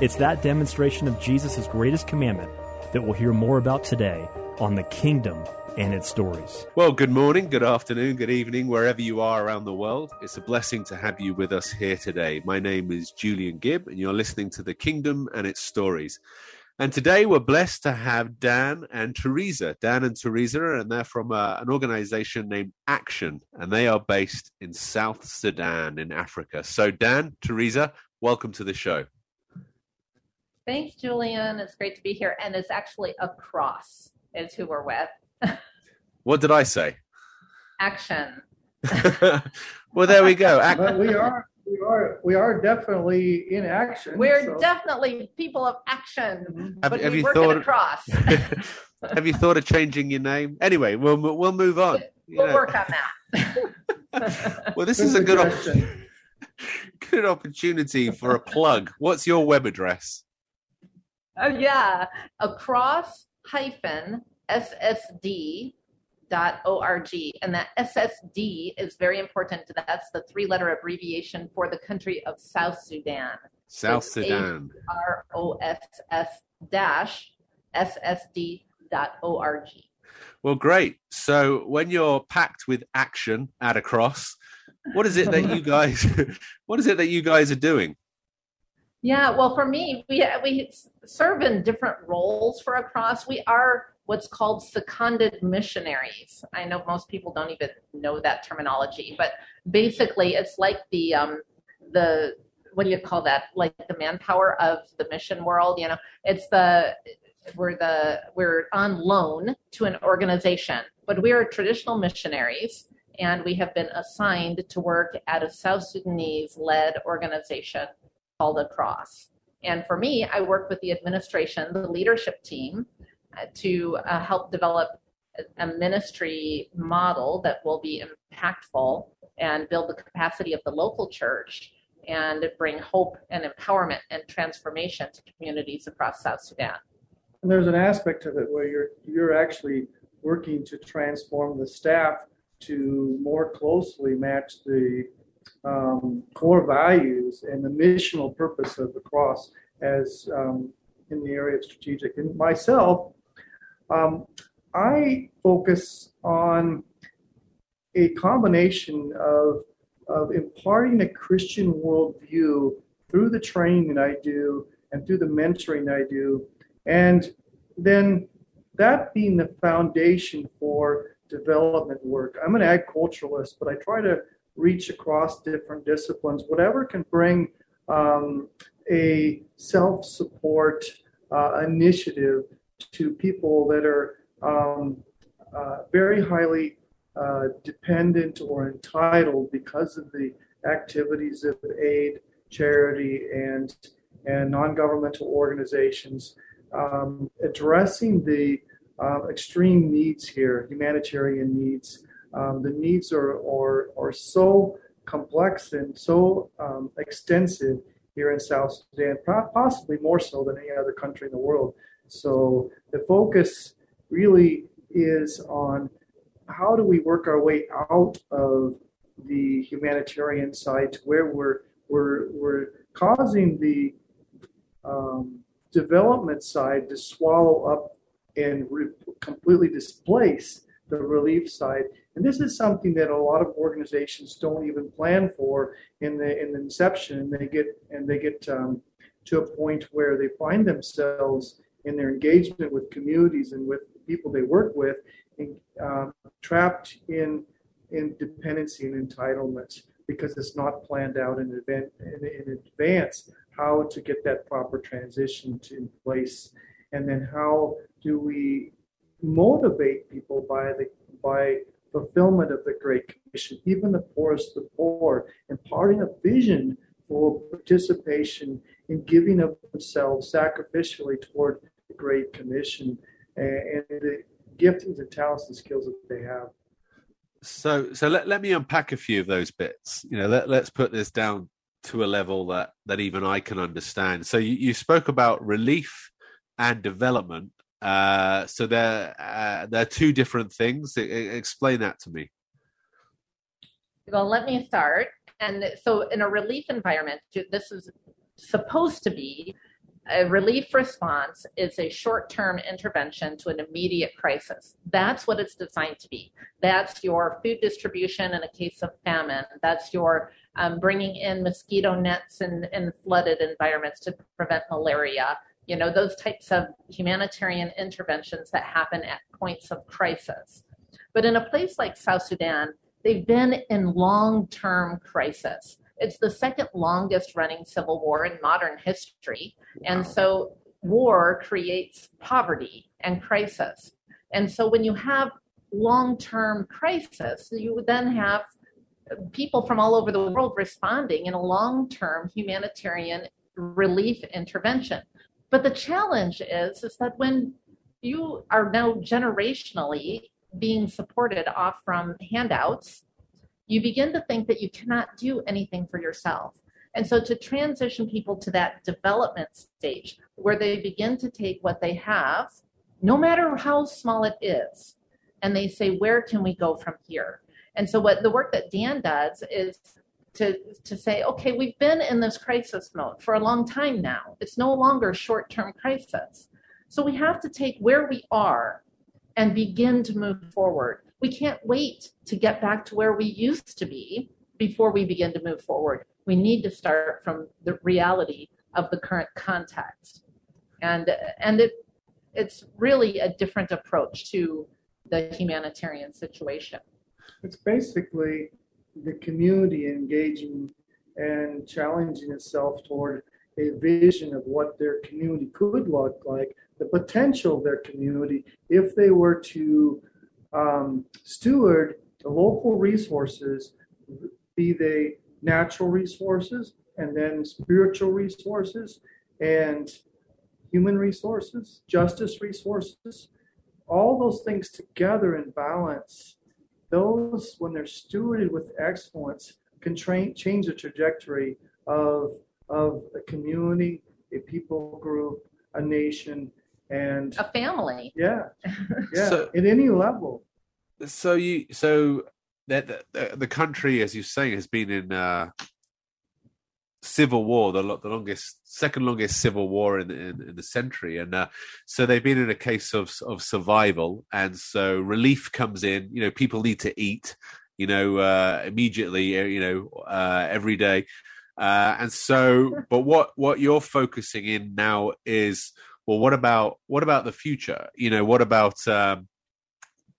It's that demonstration of Jesus' greatest commandment that we'll hear more about today on the kingdom and its stories. Well, good morning, good afternoon, good evening, wherever you are around the world. It's a blessing to have you with us here today. My name is Julian Gibb, and you're listening to The Kingdom and Its Stories. And today we're blessed to have Dan and Teresa. Dan and Teresa, and they're from uh, an organization named Action, and they are based in South Sudan in Africa. So, Dan, Teresa, welcome to the show. Thanks, Julian. It's great to be here. And it's actually across is who we're with. what did I say? Action. well, there we go. Ac- but we are we are we are definitely in action. We're so. definitely people of action. Mm-hmm. Have, but have you thought across? have you thought of changing your name? Anyway, we'll we'll move on. We'll know. work on that. well, this is a good op- good opportunity for a plug. What's your web address? Oh yeah, across hyphen ssd dot org. And that ssd is very important. That's the three letter abbreviation for the country of south sudan. South so sudan. R-o-s-s dash ssd dot org. Well great. So when you're packed with action at Across what is it that you guys what is it that you guys are doing yeah, well, for me, we we serve in different roles for Across. We are what's called seconded missionaries. I know most people don't even know that terminology, but basically, it's like the um, the what do you call that? Like the manpower of the mission world. You know, it's the we're the we're on loan to an organization, but we are traditional missionaries and we have been assigned to work at a South Sudanese led organization called Across. And for me, I work with the administration, the leadership team, uh, to uh, help develop a ministry model that will be impactful and build the capacity of the local church and bring hope and empowerment and transformation to communities across South Sudan. And there's an aspect of it where you're you're actually working to transform the staff to more closely match the um, core values and the missional purpose of the cross as um, in the area of strategic. And myself, um, I focus on a combination of, of imparting a Christian worldview through the training that I do and through the mentoring I do, and then that being the foundation for development work. I'm an agriculturalist, but I try to reach across different disciplines, whatever can bring um, a self support uh, initiative to people that are um, uh, very highly uh, dependent or entitled because of the activities of aid, charity, and and non-governmental organizations, um, addressing the uh, extreme needs here, humanitarian needs, um, the needs are, are, are so complex and so um, extensive here in South Sudan, possibly more so than any other country in the world. So the focus really is on how do we work our way out of the humanitarian side to where we're we're we're causing the um, development side to swallow up and re- completely displace the relief side. And this is something that a lot of organizations don't even plan for in the in the inception. And they get and they get um, to a point where they find themselves in their engagement with communities and with people they work with in, um, trapped in in dependency and entitlement because it's not planned out in, event, in, in advance how to get that proper transition to in place and then how do we motivate people by the by fulfillment of the Great Commission, even the poorest of the poor, imparting a vision for participation in giving of themselves sacrificially toward the Great Commission and, the giftings and talents and skills that they have. So, so let, let me unpack a few of those bits. You know, let, let's put this down to a level that that even I can understand. So, you, you spoke about relief and development. Uh, so they're uh, they're two different things. I, explain that to me. Well, let me start. And so, in a relief environment, this is supposed to be a relief response is a short term intervention to an immediate crisis. That's what it's designed to be. That's your food distribution in a case of famine. That's your um, bringing in mosquito nets in, in flooded environments to prevent malaria. You know, those types of humanitarian interventions that happen at points of crisis. But in a place like South Sudan, they've been in long term crisis. It's the second longest running civil war in modern history. And so war creates poverty and crisis. And so when you have long term crisis, you then have people from all over the world responding in a long term humanitarian relief intervention. But the challenge is, is that when you are now generationally being supported off from handouts you begin to think that you cannot do anything for yourself. And so to transition people to that development stage where they begin to take what they have, no matter how small it is, and they say, where can we go from here? And so what the work that Dan does is to, to say, okay, we've been in this crisis mode for a long time now. It's no longer short-term crisis. So we have to take where we are and begin to move forward we can't wait to get back to where we used to be before we begin to move forward. We need to start from the reality of the current context. And, and it, it's really a different approach to the humanitarian situation. It's basically the community engaging and challenging itself toward a vision of what their community could look like, the potential of their community if they were to um, steward the local resources, be they natural resources and then spiritual resources and human resources, justice resources, all those things together in balance, those, when they're stewarded with excellence, can tra- change the trajectory of, of a community, a people group, a nation, and a family. Yeah, yeah, so, at any level. So you, so that the, the country, as you say, has been in uh, civil war, the, the longest, second longest civil war in, in, in the century, and uh, so they've been in a case of of survival, and so relief comes in. You know, people need to eat. You know, uh, immediately. Uh, you know, uh, every day. Uh, and so, but what what you're focusing in now is well, what about what about the future? You know, what about um,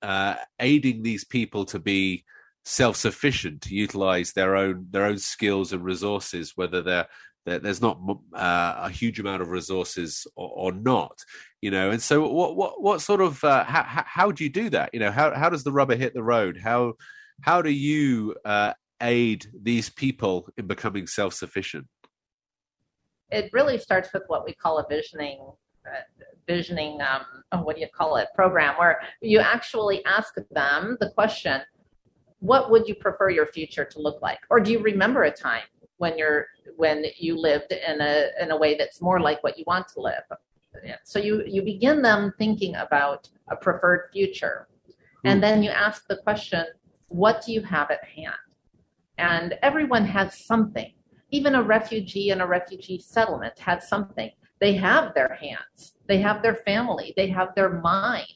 uh, aiding these people to be self-sufficient, to utilize their own their own skills and resources, whether they're there's not uh, a huge amount of resources or, or, not, you know. And so, what what what sort of uh, how how do you do that? You know, how how does the rubber hit the road? How how do you uh, aid these people in becoming self sufficient? It really starts with what we call a visioning visioning um, what do you call it program where you actually ask them the question what would you prefer your future to look like? Or do you remember a time when you're when you lived in a in a way that's more like what you want to live? So you you begin them thinking about a preferred future. And hmm. then you ask the question what do you have at hand? And everyone has something. Even a refugee in a refugee settlement has something. They have their hands, they have their family, they have their mind.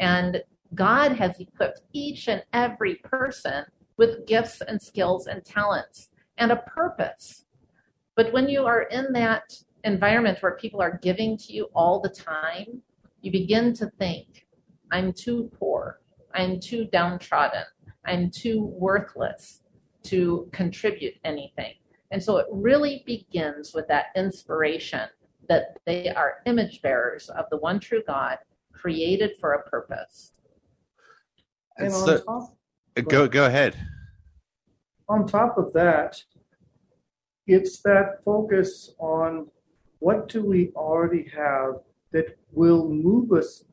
And God has equipped each and every person with gifts and skills and talents and a purpose. But when you are in that environment where people are giving to you all the time, you begin to think, I'm too poor, I'm too downtrodden, I'm too worthless to contribute anything. And so it really begins with that inspiration that they are image bearers of the one true God, created for a purpose. And on so, top, uh, go go ahead. on top of that, it's that focus on what do we already have that will move us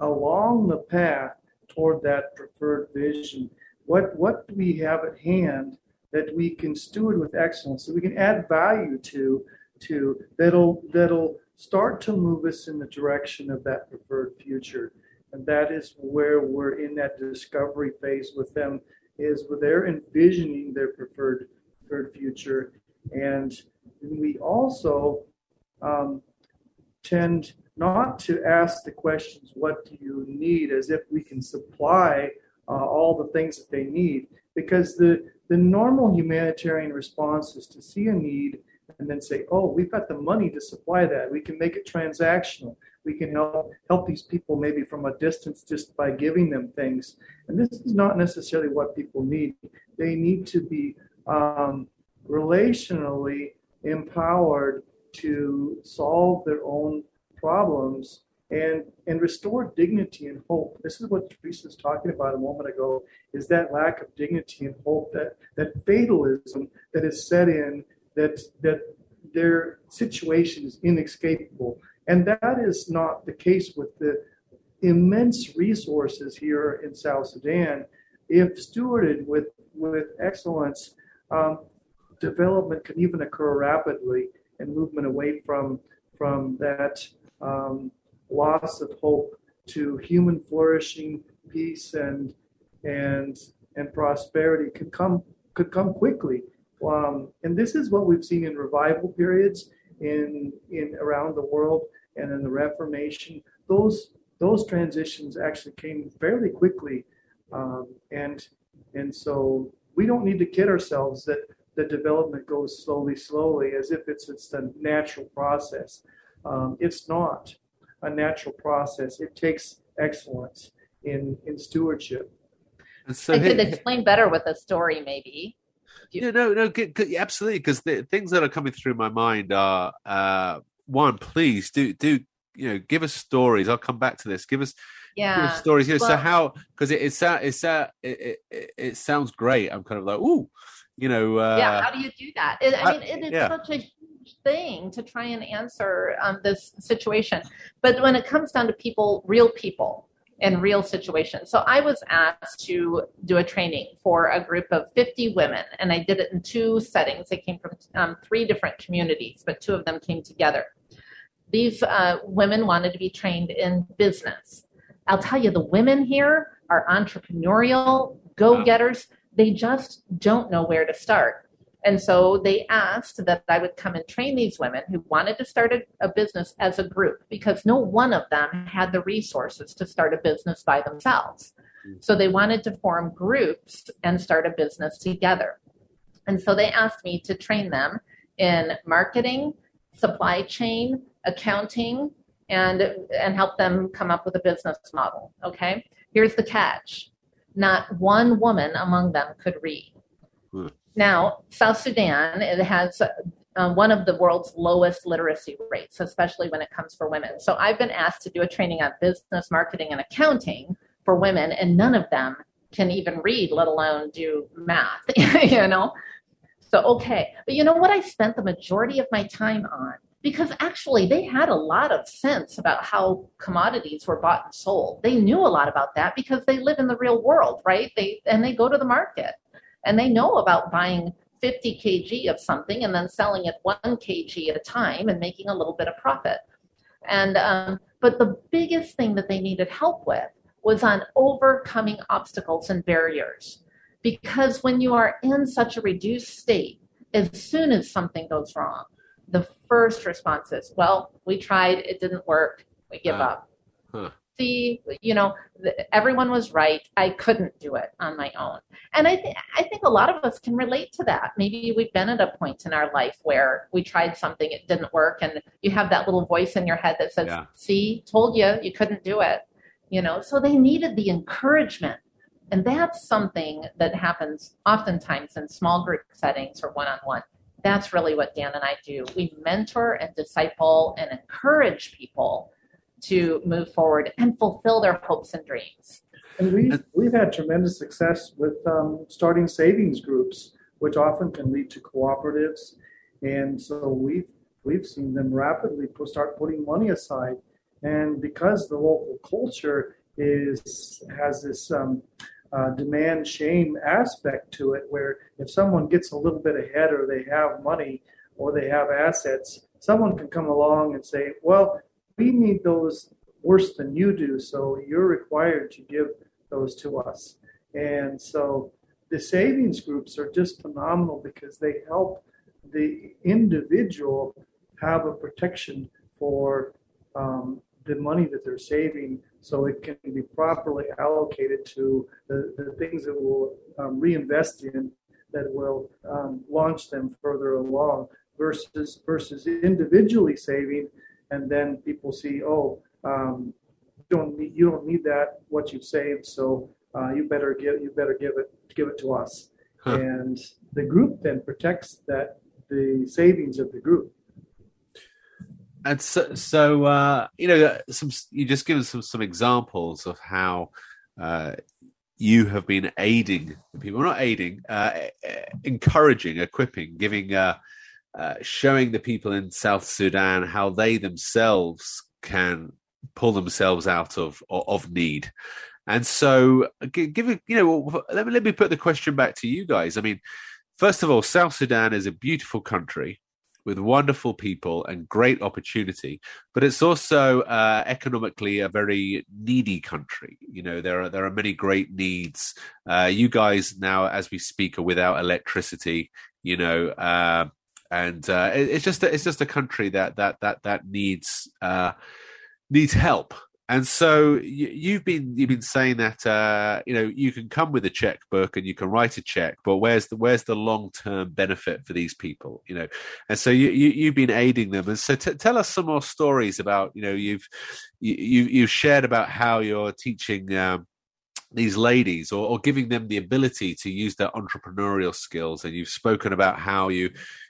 along the path toward that preferred vision. What what do we have at hand that we can steward with excellence, that we can add value to, to that'll that'll start to move us in the direction of that preferred future. And that is where we're in that discovery phase with them, is where they're envisioning their preferred preferred future. And we also um, tend not to ask the questions, what do you need, as if we can supply uh, all the things that they need. Because the, the normal humanitarian response is to see a need and then say, oh, we've got the money to supply that. We can make it transactional. We can help help these people maybe from a distance just by giving them things. And this is not necessarily what people need. They need to be um, relationally empowered to solve their own problems and and restore dignity and hope. This is what Teresa was talking about a moment ago. Is that lack of dignity and hope that that fatalism that is set in that that their situation is inescapable, and that is not the case with the immense resources here in South Sudan. If stewarded with with excellence, um, development can even occur rapidly and movement away from from that um, loss of hope to human flourishing, peace, and and and prosperity could come could come quickly. Um, and this is what we've seen in revival periods in in around the world and then the Reformation. Those those transitions actually came fairly quickly, um, and and so we don't need to kid ourselves that the development goes slowly, slowly, as if it's it's a natural process. Um, it's not a natural process. It takes excellence in in stewardship. And so I here- could explain better with a story, maybe. Yeah, no, no, good, good, absolutely. Because the things that are coming through my mind are uh, one, please do do you know give us stories. I'll come back to this. Give us give Yeah. us stories. You know, so how because it it's uh, it's uh, it, it, it sounds great. I'm kind of like ooh, you know. Uh, yeah. How do you do that? It, I I- mean, it is yeah. such a huge thing to try and answer um, this situation. But when it comes down to people, real people in real situations. So I was asked to do a training for a group of 50 women, and I did it in two settings. They came from um, three different communities, but two of them came together. These uh, women wanted to be trained in business. I'll tell you, the women here are entrepreneurial, go getters. They just don't know where to start. And so they asked that I would come and train these women who wanted to start a, a business as a group because no one of them had the resources to start a business by themselves. So they wanted to form groups and start a business together. And so they asked me to train them in marketing, supply chain, accounting, and and help them come up with a business model. Okay. Here's the catch. Not one woman among them could read. Hmm. Now, South Sudan, it has uh, one of the world's lowest literacy rates, especially when it comes for women. So I've been asked to do a training on business, marketing, and accounting for women, and none of them can even read, let alone do math, you know? So, okay. But you know what I spent the majority of my time on? Because actually, they had a lot of sense about how commodities were bought and sold. They knew a lot about that because they live in the real world, right? They and they go to the market and they know about buying 50 kg of something and then selling it one kg at a time and making a little bit of profit. And um, but the biggest thing that they needed help with was on overcoming obstacles and barriers. Because when you are in such a reduced state, as soon as something goes wrong, the first response is, well, we tried, it didn't work, we give Ah. up. Huh. see, you know, everyone was right. I couldn't do it on my own. And I, th- I think a lot of us can relate to that. Maybe we've been at a point in our life where we tried something, it didn't work, and you have that little voice in your head that says, yeah. see, told you, you couldn't do it. You know, so they needed the encouragement. And that's something that happens oftentimes in small group settings or one on one. That's really what Dan and I do. We mentor and disciple and encourage people to move forward and fulfill their hopes and dreams. And we've, we've had tremendous success with um, starting savings groups, which often can lead to cooperatives. And so we've, we've seen them rapidly start putting money aside. And because the local culture is has this um, uh, demand shame aspect to it, where if someone gets a little bit ahead or they have money or they have assets, someone can come along and say, Well, we need those worse than you do, so you're required to give those to us. And so the savings groups are just phenomenal because they help the individual have a protection for um, the money that they're saving so it can be properly allocated to the, the things that will um, reinvest in that will um, launch them further along versus versus individually saving and then people see oh um, you don't need you don't need that what you've saved so uh, you better give you better give it give it to us huh. and the group then protects that the savings of the group and so, so uh, you know, some you just give us some some examples of how uh, you have been aiding people, not aiding, uh, encouraging, equipping, giving, uh, uh, showing the people in South Sudan how they themselves can pull themselves out of of need. And so, give it, you know, let me let me put the question back to you guys. I mean, first of all, South Sudan is a beautiful country with wonderful people and great opportunity, but it's also uh, economically a very needy country. You know, there are there are many great needs. Uh, you guys now, as we speak, are without electricity. You know, uh, and uh, it, it's just a, it's just a country that that that that needs uh, needs help and so you, have been you've been saying that uh, you know you can come with a checkbook and you can write a check, but where's the where's the long term benefit for these people? You know, and so you, you have been aiding them. And so t- tell us some more stories about you know you've you you've shared about how you're teaching. Um, these ladies or, or giving them the ability to use their entrepreneurial skills and you've spoken about how you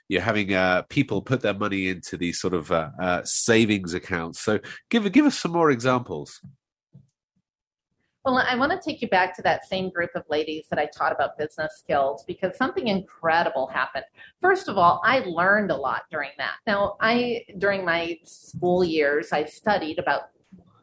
you're having uh, people put their money into these sort of uh, uh, savings accounts. So give give us some more examples. Well, I want to take you back to that same group of ladies that I taught about business skills because something incredible happened. First of all, I learned a lot during that. Now, I during my school years, I studied about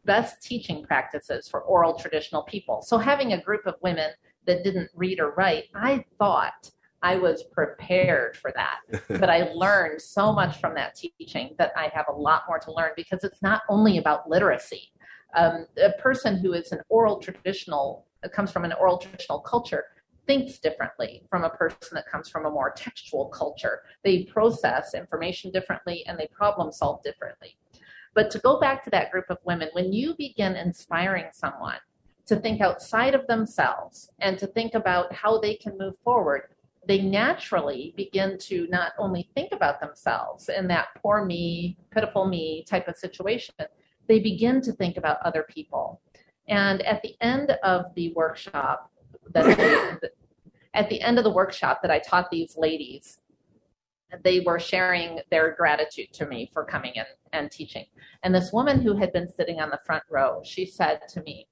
best teaching practices for oral traditional people. So having a group of women that didn't read or write, I thought I was prepared for that. but I learned so much from that teaching that I have a lot more to learn because it's not only about literacy. Um, a person who is an oral traditional, comes from an oral traditional culture, thinks differently from a person that comes from a more textual culture. They process information differently and they problem solve differently. But to go back to that group of women, when you begin inspiring someone to think outside of themselves and to think about how they can move forward, they naturally begin to not only think about themselves in that poor me, pitiful me type of situation, they begin to think about other people. And at the end of the workshop, that at the end of the workshop that I taught these ladies, they were sharing their gratitude to me for coming in and teaching. And this woman who had been sitting on the front row, she said to me,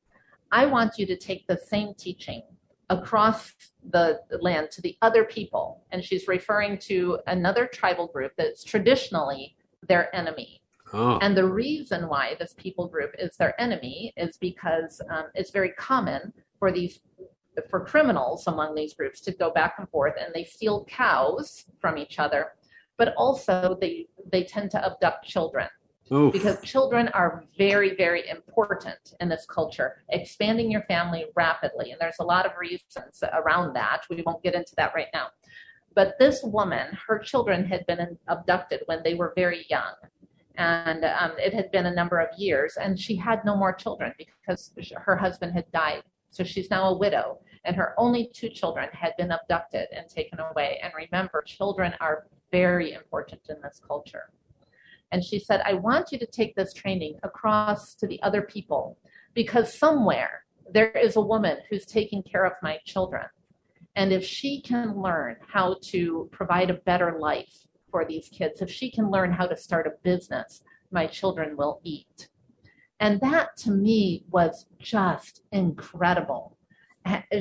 I want you to take the same teaching across the land to the other people. And she's referring to another tribal group that's traditionally their enemy. Oh. And the reason why this people group is their enemy is because um, it's very common for these for criminals among these groups to go back and forth and they steal cows from each other but also they they tend to abduct children Oof. because children are very, very important in this culture, expanding your family rapidly. And there's a lot of reasons around that. We won't get into that right now. But this woman, her children had been abducted when they were very young. and um, it had been a number of years, and she had no more children because her husband had died. So she's now a widow, and her only two children had been abducted and taken away. And remember, children are very important in this culture. And she said, I want you to take this training across to the other people because somewhere there is a woman who's taking care of my children. And if she can learn how to provide a better life for these kids, if she can learn how to start a business, my children will eat. And that to me was just incredible.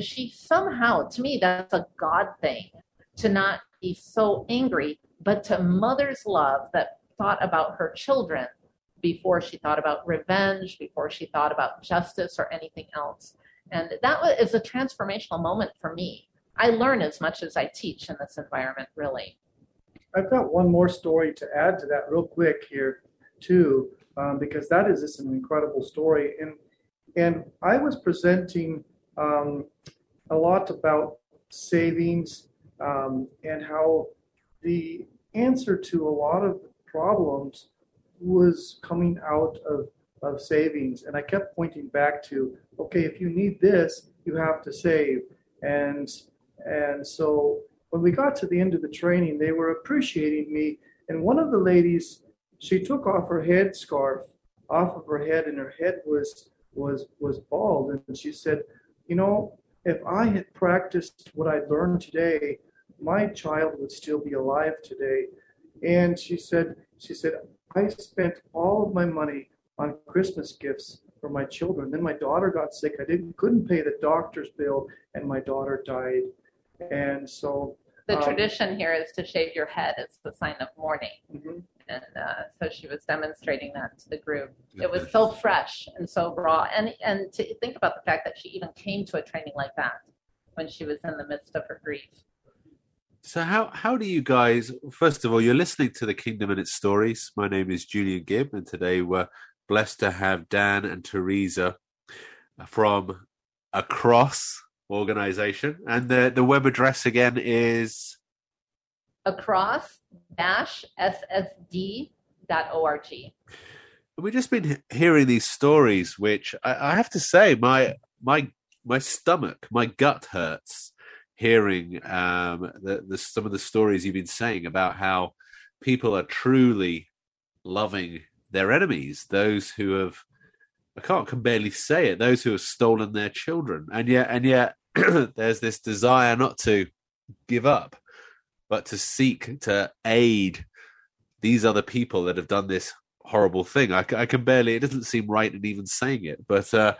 She somehow, to me, that's a God thing to not be so angry, but to mother's love that thought about her children before she thought about revenge, before she thought about justice or anything else. And that was a transformational moment for me. I learn as much as I teach in this environment, really. I've got one more story to add to that, real quick here, too, um, because that is just an incredible story. And and I was presenting um, a lot about savings um, and how the answer to a lot of problems was coming out of of savings. And I kept pointing back to, okay, if you need this, you have to save. And and so when we got to the end of the training, they were appreciating me. And one of the ladies, she took off her head scarf off of her head, and her head was was was bald. And she said, you know, if I had practiced what I learned today, my child would still be alive today. And she said, she said, I spent all of my money on Christmas gifts for my children. Then my daughter got sick. I didn't couldn't pay the doctor's bill, and my daughter died. And so the um, tradition here is to shave your head as the sign of mourning. Mm-hmm. And uh, so she was demonstrating that to the group. It was so fresh and so raw. And, and to think about the fact that she even came to a training like that when she was in the midst of her grief. So how how do you guys? First of all, you're listening to the Kingdom and its stories. My name is Julian Gibb, and today we're blessed to have Dan and Teresa from across organization. And the, the web address again is across dash ssd dot org. We've just been hearing these stories, which I, I have to say, my my my stomach, my gut hurts hearing um, the, the, some of the stories you've been saying about how people are truly loving their enemies, those who have I can't can barely say it. Those who have stolen their children, and yet, and yet, there's this desire not to give up, but to seek to aid these other people that have done this horrible thing. I, I can barely. It doesn't seem right in even saying it, but uh,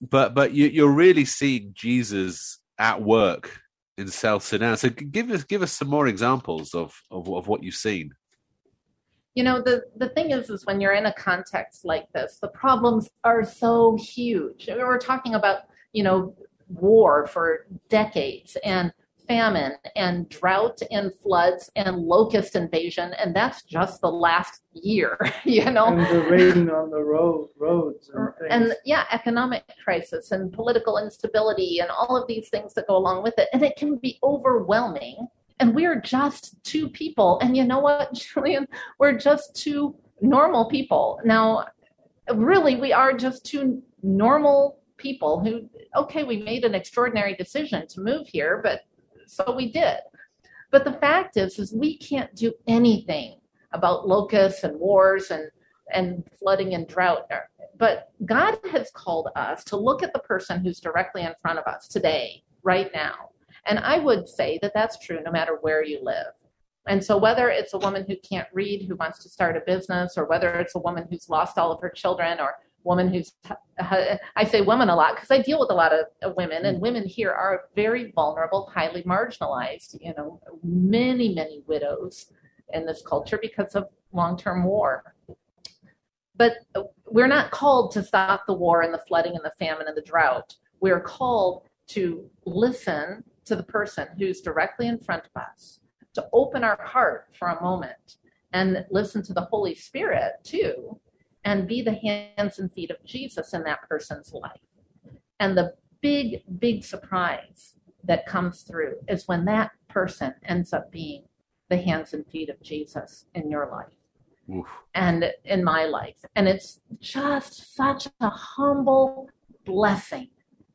but but you, you're really seeing Jesus at work in South Sudan. So give us give us some more examples of of, of what you've seen. You know the the thing is is when you're in a context like this the problems are so huge. We're talking about you know war for decades. And famine and drought and floods and locust invasion and that's just the last year you know and the rain on the road roads and, er, and, yeah economic crisis and political instability and all of these things that go along with it and it can be overwhelming and we're just two people. And you know what, Julian? We're just two normal people. Now, really, we are just two normal people who, okay, we made an extraordinary decision to move here, but so we did. But the fact is, is we can't do anything about locusts and wars and and flooding and drought. But God has called us to look at the person who's directly in front of us today, right now, and I would say that that's true no matter where you live. And so, whether it's a woman who can't read who wants to start a business, or whether it's a woman who's lost all of her children, or woman who's I say women a lot because I deal with a lot of women, and mm. women here are very vulnerable, highly marginalized. You know, many many widows in this culture because of long-term war. But we're not called to stop the war and the flooding and the famine and the drought. We're called to listen to the person who's directly in front of us, to open our heart for a moment and listen to the Holy Spirit too, and be the hands and feet of Jesus in that person's life. And the big, big surprise that comes through is when that person ends up being the hands and feet of Jesus in your life. Oof. and in my life. And it's just such a humble blessing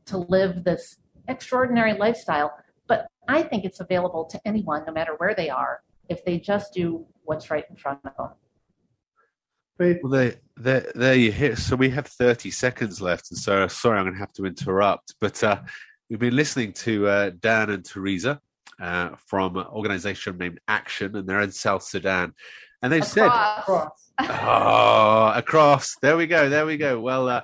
to live this extraordinary lifestyle. But I think it's available to anyone, no matter where they are, if they just do what's right in front of them. Faith, Well, there, there, there you hit. So we have 30 seconds left. And so, sorry, I'm going to have to interrupt. But uh, we've been listening to uh, Dan and Teresa uh, from an organization named Action, and they're in South Sudan. And they've said, Across. oh, across. There we go. There we go. Well, uh,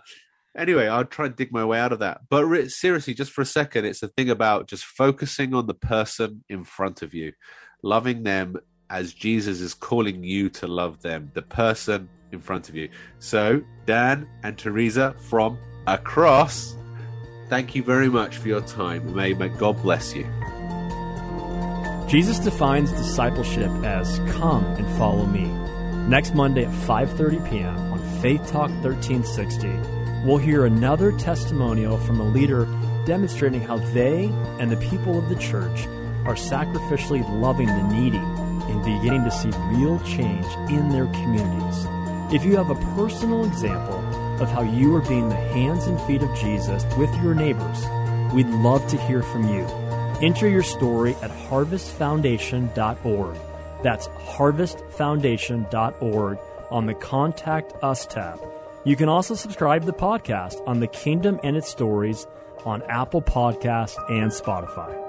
anyway, I'll try and dig my way out of that. But re- seriously, just for a second, it's a thing about just focusing on the person in front of you, loving them as Jesus is calling you to love them, the person in front of you. So, Dan and Teresa from across, thank you very much for your time. May, God bless you. Jesus defines discipleship as come and follow me. Next Monday at 5:30 p.m. on Faith Talk 1360, we'll hear another testimonial from a leader demonstrating how they and the people of the church are sacrificially loving the needy and beginning to see real change in their communities. If you have a personal example of how you are being the hands and feet of Jesus with your neighbors, we'd love to hear from you. Enter your story at harvestfoundation.org. That's harvestfoundation.org on the Contact Us tab. You can also subscribe to the podcast on the Kingdom and its Stories on Apple Podcast and Spotify.